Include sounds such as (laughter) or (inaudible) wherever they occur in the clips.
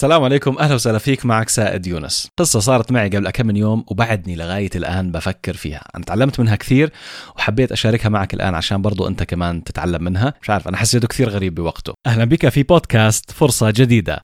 السلام عليكم أهلا وسهلا فيك معك سائد يونس. قصة صارت معي قبل كم من يوم وبعدني لغاية الآن بفكر فيها. أنا تعلمت منها كثير وحبيت أشاركها معك الآن عشان برضو أنت كمان تتعلم منها. مش عارف أنا حسيته كثير غريب بوقته. أهلا بك في بودكاست فرصة جديدة.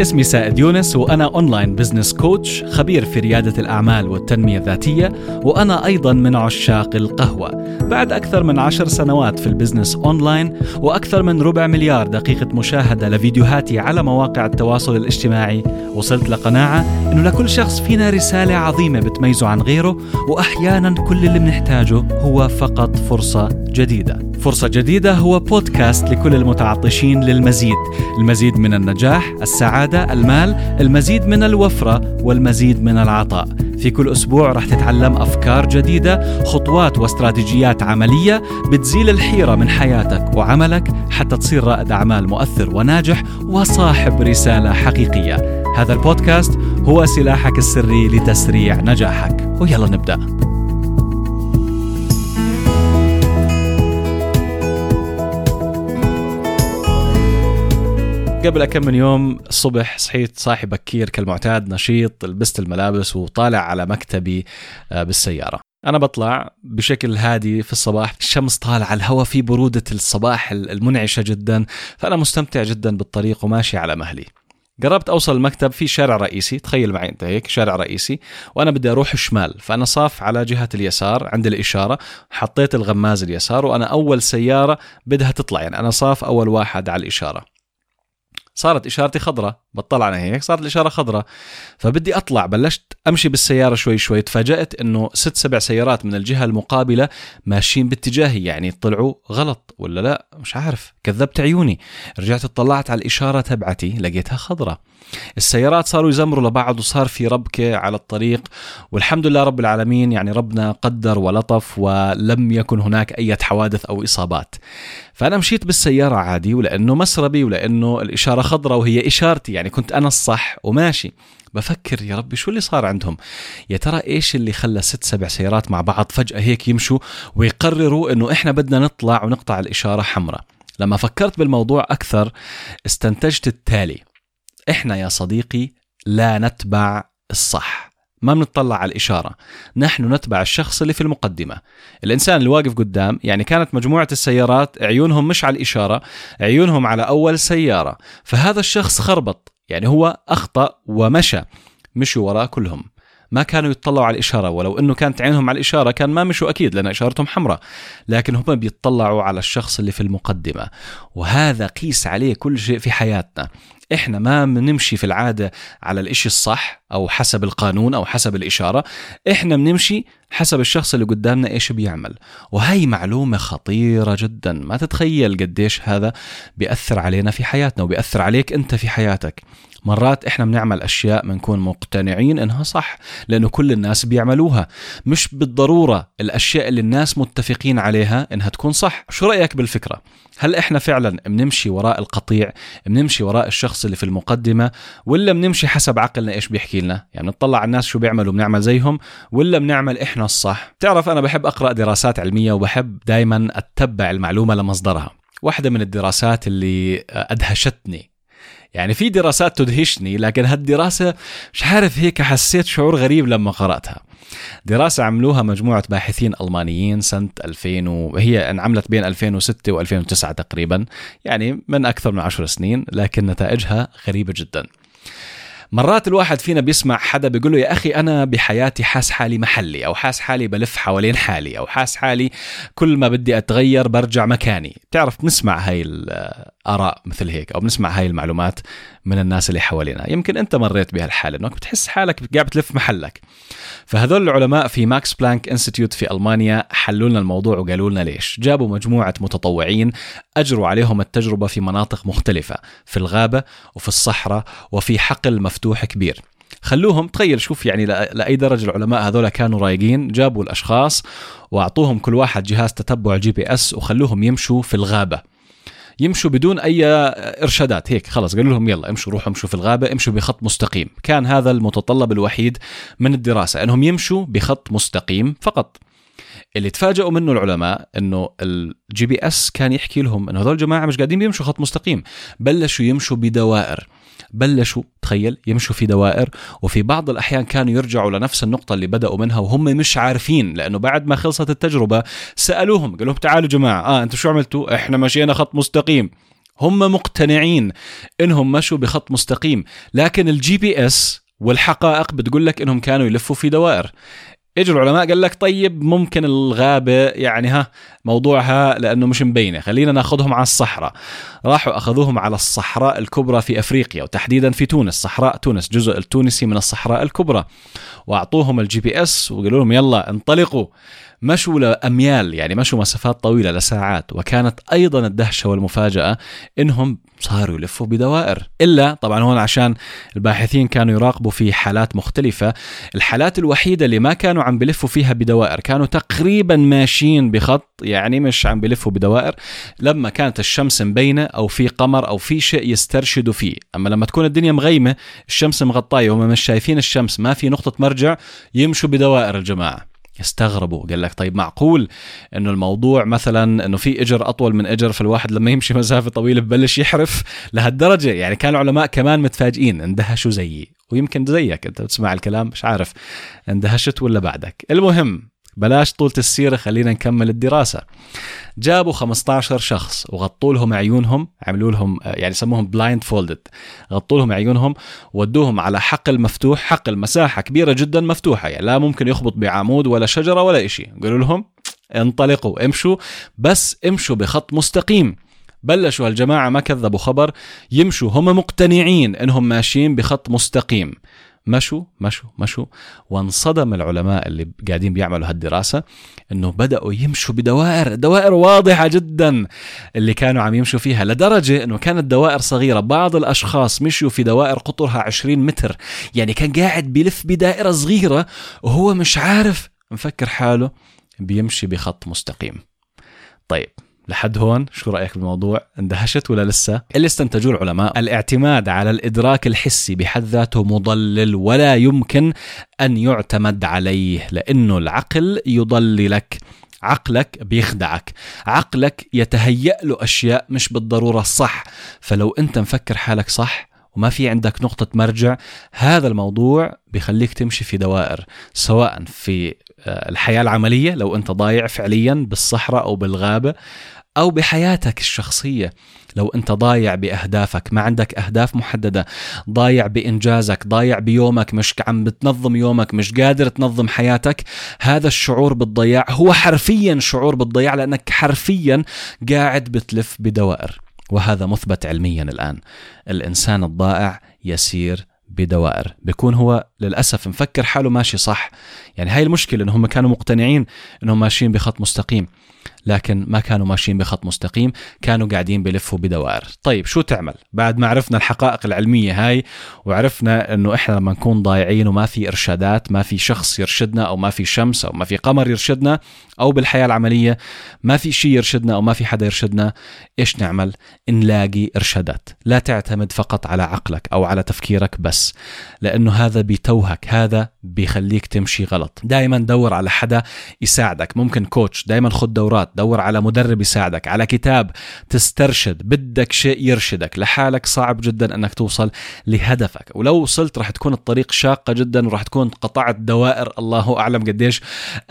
اسمي سائد يونس وأنا online business coach خبير في ريادة الأعمال والتنمية الذاتية وأنا أيضا من عشاق القهوة. بعد أكثر من عشر سنوات في ال business online وأكثر من ربع مليار دقيقة مشاهدة لفيديوهاتي على مواقع التواصل الاجتماعي وصلت لقناعة أنه لكل شخص فينا رسالة عظيمة بتميزه عن غيره وأحيانا كل اللي بنحتاجه هو فقط فرصة جديدة. فرصة جديدة هو بودكاست لكل المتعطشين للمزيد. المزيد من النجاح السعادة المال المزيد من الوفرة والمزيد من العطاء. في كل أسبوع رح تتعلم أفكار جديدة خطوات واستراتيجيات عملية بتزيل الحيرة من حياتك وعملك حتى تصير رائد أعمال مؤثر وناجح وصاحب رسالة حقيقية. هذا البودكاست هو سلاحك السري لتسريع نجاحك. ويلا نبدأ. قبل كم من يوم الصبح صحيت صاحي بكير كالمعتاد نشيط لبست الملابس وطالع على مكتبي آه، بالسيارة. أنا بطلع بشكل هادي في الصباح الشمس طالعة الهواء في برودة الصباح المنعشة جدا فأنا مستمتع جدا بالطريق وماشي على مهلي. قربت أوصل المكتب في شارع رئيسي تخيل معي أنت هيك شارع رئيسي وأنا بدي أروح شمال فأنا صاف على جهة اليسار عند الإشارة حطيت الغماز اليسار وأنا أول سيارة بدها تطلع يعني أنا صاف أول واحد على الإشارة. صارت إشارتي خضراء بطلع أنا هيك صارت الإشارة خضراء. فبدي أطلع بلشت أمشي بالسيارة شوي شوي تفاجأت إنه ست سبع سيارات من الجهة المقابلة ماشيين باتجاهي يعني طلعوا غلط ولا لا؟ مش عارف. كذبت عيوني. رجعت اطلعت على الإشارة تبعتي لقيتها خضراء السيارات صاروا يزمروا لبعض وصار في ربكه على الطريق. والحمد لله رب العالمين يعني ربنا قدر ولطف ولم يكن هناك أي حوادث أو إصابات. فأنا مشيت بالسيارة عادي ولأنه مسربي ولأنه الإشارة خضراء وهي إشارتي. يعني كنت أنا الصح وماشي. بفكر يا ربي شو اللي صار عندهم؟ يا ترى إيش اللي خلى ست سبع سيارات مع بعض فجأة هيك يمشوا ويقرروا إنه إحنا بدنا نطلع ونقطع الإشارة حمراء؟ لما فكرت بالموضوع أكثر استنتجت التالي. إحنا يا صديقي لا نتبع الصح ما بنطلع على الإشارة. نحن نتبع الشخص اللي في المقدمة. الإنسان اللي واقف قدام يعني كانت مجموعة السيارات عيونهم مش على الإشارة عيونهم على أول سيارة. فهذا الشخص خربط. يعني هو أخطأ ومشى مشوا وراه كلهم. ما كانوا يتطلعوا على الإشارة ولو أنه كانت عينهم على الإشارة كان ما مشوا أكيد لأن إشارتهم حمراء. لكن هم بيطلعوا على الشخص اللي في المقدمة. وهذا قيس عليه كل شيء في حياتنا. إحنا ما بنمشي في العادة على الإشي الصح أو حسب القانون أو حسب الإشارة. إحنا بنمشي حسب الشخص اللي قدامنا إيش بيعمل. وهي معلومة خطيرة جدا. ما تتخيل قديش هذا بيأثر علينا في حياتنا وبيأثر عليك أنت في حياتك. مرات إحنا بنعمل أشياء بنكون مقتنعين إنها صح لأنه كل الناس بيعملوها. مش بالضرورة الأشياء اللي الناس متفقين عليها إنها تكون صح. شو رأيك بالفكرة؟ هل إحنا فعلا بنمشي وراء القطيع بنمشي وراء الشخص اللي في المقدمة ولا بنمشي حسب عقلنا إيش بيحكي لنا؟ يعني بنطلع على الناس شو بيعملوا بنعمل زيهم ولا بنعمل إحنا الصح؟ تعرف أنا بحب أقرأ دراسات علمية وبحب دائما أتبع المعلومة لمصدرها. واحدة من الدراسات اللي أدهشتني يعني في دراسات تدهشني لكن هالدراسة مش عارف هيك حسيت شعور غريب لما قرأتها. دراسة عملوها مجموعة باحثين ألمانيين سنة 2000 وهي انعملت بين 2006 و2009 تقريبا يعني من أكثر من عشر سنين لكن نتائجها غريبة جدا. مرات الواحد فينا بيسمع حدا بيقول له يا أخي أنا بحياتي حاس حالي محلي أو حاس حالي بلف حوالين حالي أو حاس حالي كل ما بدي أتغير برجع مكاني. بتعرف بنسمع هاي الآراء مثل هيك أو بنسمع هاي المعلومات من الناس اللي حوالينا. يمكن أنت مريت بهالحالة إنك بتحس حالك قاعد بتلف محلك. فهذول العلماء في ماكس بلانك إنستيتيوت في ألمانيا حلوا لنا الموضوع وقالوا لنا ليش. جابوا مجموعة متطوعين أجروا عليهم التجربة في مناطق مختلفة في الغابة وفي الصحراء وفي حقل مفتوح كبير. خلوهم تخيل شوف يعني لأي درجة العلماء هذول كانوا رايقين جابوا الأشخاص وأعطوهم كل واحد جهاز تتبع GPS وخلوهم يمشوا في الغابة. يمشوا بدون أي إرشادات هيك خلص قالوا لهم يلا امشوا روحوا امشوا في الغابة امشوا بخط مستقيم. كان هذا المتطلب الوحيد من الدراسة إنهم يمشوا بخط مستقيم فقط. اللي تفاجئوا منه العلماء إنه ال GPS كان يحكي لهم إنه هذول الجماعة مش قاعدين بيمشوا خط مستقيم. بلشوا يمشوا بدوائر. بلشوا تخيل يمشوا في دوائر وفي بعض الأحيان كانوا يرجعوا لنفس النقطة اللي بدأوا منها وهم مش عارفين لأنه بعد ما خلصت التجربة سألوهم قالوا لهم تعالوا جماعة آه أنتوا شو عملتوا؟ إحنا مشينا خط مستقيم. هم مقتنعين إنهم مشوا بخط مستقيم لكن ال GPS والحقائق بتقول لك إنهم كانوا يلفوا في دوائر. اجوا العلماء قال لك طيب ممكن الغابة يعني ها موضوعها لأنه مش مبينة. خلينا ناخذهم على الصحراء. راحوا أخذوهم على الصحراء الكبرى في أفريقيا وتحديدا في تونس. صحراء تونس جزء التونسي من الصحراء الكبرى. وأعطوهم ال GPS وقالوا لهم يلا انطلقوا. مشوا لأميال يعني مشوا مسافات طويلة لساعات. وكانت أيضا الدهشة والمفاجأة إنهم صاروا يلفوا بدوائر. إلا طبعا هون عشان الباحثين كانوا يراقبوا في حالات مختلفة. الحالات الوحيدة اللي ما كانوا عم بلفوا فيها بدوائر كانوا تقريبا ماشيين بخط يعني مش عم بلفوا بدوائر. لما كانت الشمس مبينة أو في قمر أو في شيء يسترشدوا فيه. أما لما تكون الدنيا مغيمة الشمس مغطاية وهم مش شايفين الشمس ما في نقطة مرجع يمشوا بدوائر الجماعة. استغربوا قال لك طيب معقول إنه الموضوع مثلا إنه في إجر أطول من إجر فالواحد لما يمشي مسافة طويلة ببلش يحرف لهالدرجة؟ يعني كان العلماء كمان متفاجئين. اندهشوا زيي. ويمكن زيك. أنت بتسمع الكلام مش عارف. اندهشت ولا بعدك؟ المهم بلاش طولة السيرة خلينا نكمل الدراسة. جابوا 15 شخص وغطوا لهم عيونهم عملوا لهم يعني سموهم blindfolded غطوا لهم عيونهم ودوهم على حقل مفتوح حقل مساحة كبيرة جدا مفتوحة يعني لا ممكن يخبط بعمود ولا شجرة ولا إشي. قالوا لهم انطلقوا امشوا بس امشوا بخط مستقيم. بلشوا هالجماعة ما كذبوا خبر يمشوا هم مقتنعين إنهم ماشيين بخط مستقيم. مشوا مشوا مشوا. وانصدم العلماء اللي قاعدين بيعملوا هالدراسة إنه بدأوا يمشوا بدوائر دوائر واضحة جدا اللي كانوا عم يمشوا فيها لدرجة إنه كانت دوائر صغيرة بعض الأشخاص مشوا في دوائر قطرها 20 متر. يعني كان قاعد بيلف بدائرة صغيرة وهو مش عارف مفكر حاله بيمشي بخط مستقيم. طيب. لحد هون؟ شو رأيك بالموضوع؟ اندهشت ولا لسه؟ اللي استنتجوه العلماء الاعتماد على الإدراك الحسي بحد ذاته مضلل ولا يمكن أن يعتمد عليه لأنه العقل يضللك. عقلك بيخدعك. عقلك يتهيأ له أشياء مش بالضرورة الصح فلو أنت مفكر حالك صح وما في عندك نقطة مرجع هذا الموضوع بيخليك تمشي في دوائر سواء في آه، الحياة العملية لو أنت ضايع فعليا بالصحراء أو بالغابة أو بحياتك الشخصية لو أنت ضايع بأهدافك ما عندك أهداف محددة ضايع بإنجازك ضايع بيومك مش عم بتنظم يومك مش قادر تنظم حياتك هذا الشعور بالضياع هو حرفيا شعور بالضياع لأنك حرفيا قاعد بتلف بدوائر وهذا مثبت علميا الآن. الإنسان الضائع يسير بدوائر. بيكون هو للأسف مفكر حاله ماشي صح. يعني هاي المشكلة إنهم كانوا مقتنعين إنهم ماشيين بخط مستقيم لكن ما كانوا ماشيين بخط مستقيم كانوا قاعدين بلفوا بدوائر. طيب شو تعمل؟ بعد ما عرفنا الحقائق العلمية هاي وعرفنا إنه إحنا لما نكون ضايعين وما في إرشادات ما في شخص يرشدنا أو ما في شمس أو ما في قمر يرشدنا أو بالحياة العملية ما في شيء يرشدنا أو ما في حدا يرشدنا إيش نعمل؟ نلاقي إرشادات. لا تعتمد فقط على عقلك أو على تفكيرك بس. لأنه هذا بيتوهك هذا بيخليك تمشي غلط. دائما دور على حدا يساعدك ممكن كوتش دائما خد دورات دور على مدرب يساعدك على كتاب تسترشد بدك شيء يرشدك لحالك صعب جدا أنك توصل لهدفك. ولو وصلت راح تكون الطريق شاقة جدا وراح تكون قطعت دوائر الله أعلم قديش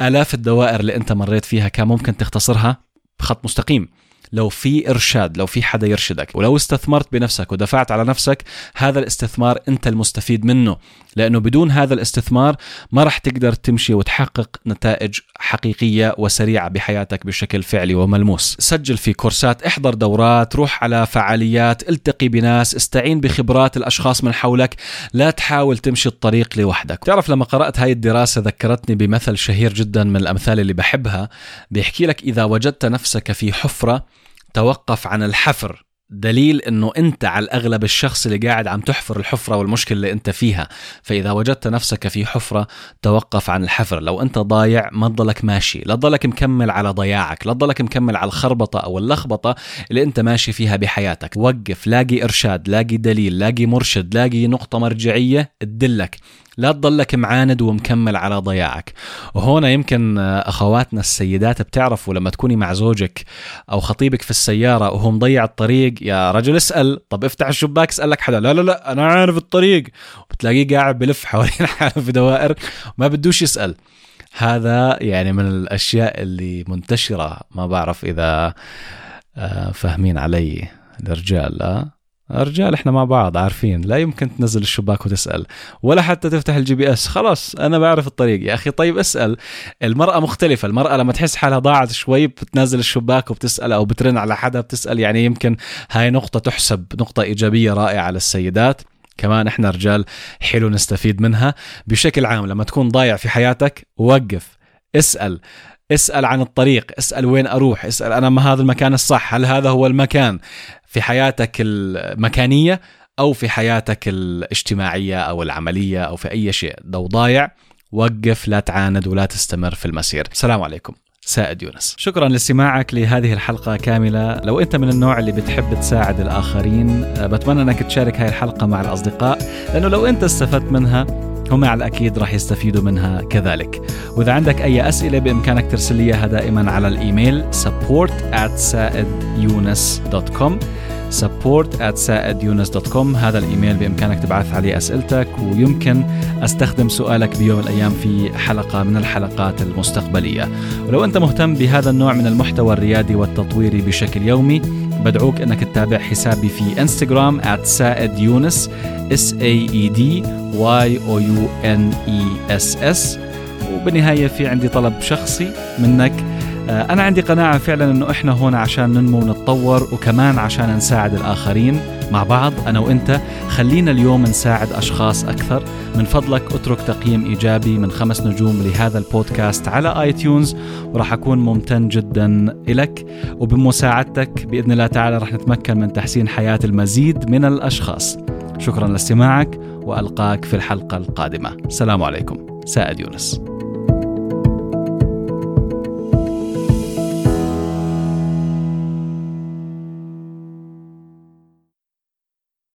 آلاف الدوائر اللي أنت مريت فيها كان ممكن تختصرها بخط مستقيم. لو في إرشاد لو في حدا يرشدك ولو استثمرت بنفسك ودفعت على نفسك هذا الاستثمار أنت المستفيد منه. لأنه بدون هذا الاستثمار ما راح تقدر تمشي وتحقق نتائج حقيقية وسريعة بحياتك بشكل فعلي وملموس. سجل في كورسات احضر دورات روح على فعاليات التقي بناس استعين بخبرات الأشخاص من حولك. لا تحاول تمشي الطريق لوحدك. تعرف لما قرأت هاي الدراسة ذكرتني بمثل شهير جدا من الأمثال اللي بحبها. بيحكي لك إذا وجدت نفسك في حفرة توقف عن الحفر. دليل إنه أنت على الأغلب الشخص اللي قاعد عم تحفر الحفرة والمشكلة اللي أنت فيها. فإذا وجدت نفسك في حفرة توقف عن الحفر. لو أنت ضايع ما تضلك ماشي. لا تضلك مكمل على ضياعك. لا تضلك مكمل على الخربطة أو اللخبطة اللي أنت ماشي فيها بحياتك. وقف. لاقي إرشاد لاقي دليل لاقي مرشد لاقي نقطة مرجعية تدلك. لا تضلك معاند ومكمل على ضياعك. وهنا يمكن أخواتنا السيدات بتعرفوا لما تكوني مع زوجك أو خطيبك في السيارة وهو مضيع الطريق يا رجل اسأل. طب افتح الشباك اسألك حدا. لا لا لا أنا عارف الطريق. وبتلاقيه قاعد بلف حوالين (laughs) حاله في دوائر ما بدوش يسأل. هذا يعني من الأشياء اللي منتشرة ما بعرف إذا آه، فاهمين علي الرجال لا رجال إحنا مع بعض عارفين. لا يمكن تنزل الشباك وتسأل. ولا حتى تفتح ال GPS خلاص أنا بعرف الطريق. يا أخي طيب اسأل. المرأة مختلفة. المرأة لما تحس حالها ضاعت شوي بتنزل الشباك وبتسأل أو بترن على حدا بتسأل. يعني يمكن هاي نقطة تحسب نقطة إيجابية رائعة للسيدات كمان إحنا رجال حلو نستفيد منها. بشكل عام لما تكون ضايع في حياتك وقف اسأل. اسأل عن الطريق اسأل وين أروح اسأل أنا ما هذا المكان الصح هل هذا هو المكان في حياتك المكانية أو في حياتك الاجتماعية أو العملية أو في أي شيء. لو ضايع وقف لا تعاند ولا تستمر في المسير. السلام عليكم. سائد يونس. شكرا لاستماعك لهذه الحلقة كاملة. لو أنت من النوع اللي بتحب تساعد الآخرين بتمنى أنك تشارك هاي الحلقة مع الأصدقاء لأنه لو أنت استفدت منها هم على الأكيد راح يستفيدوا منها كذلك. وإذا عندك أي أسئلة بإمكانك ترسل لي إياها دائما على الإيميل support at سائديونس.com support at سائديونس.com هذا الإيميل بإمكانك تبعث عليه أسئلتك ويمكن أستخدم سؤالك بيوم الأيام في حلقة من الحلقات المستقبلية. ولو أنت مهتم بهذا النوع من المحتوى الريادي والتطويري بشكل يومي بدعوك إنك تتابع حسابي في إنستغرام سائد يونس S A E D Y O U N E S S. وبالنهاية في عندي طلب شخصي منك أنا عندي قناعة فعلا أنه إحنا هون عشان ننمو ونتطور وكمان عشان نساعد الآخرين مع بعض أنا وإنت. خلينا اليوم نساعد أشخاص أكثر. من فضلك أترك تقييم إيجابي من خمس نجوم لهذا البودكاست على آي تيونز وراح أكون ممتن جدا لك وبمساعدتك بإذن الله تعالى رح نتمكن من تحسين حياة المزيد من الأشخاص. شكرا لاستماعك وألقاك في الحلقة القادمة. السلام عليكم. سائد يونس.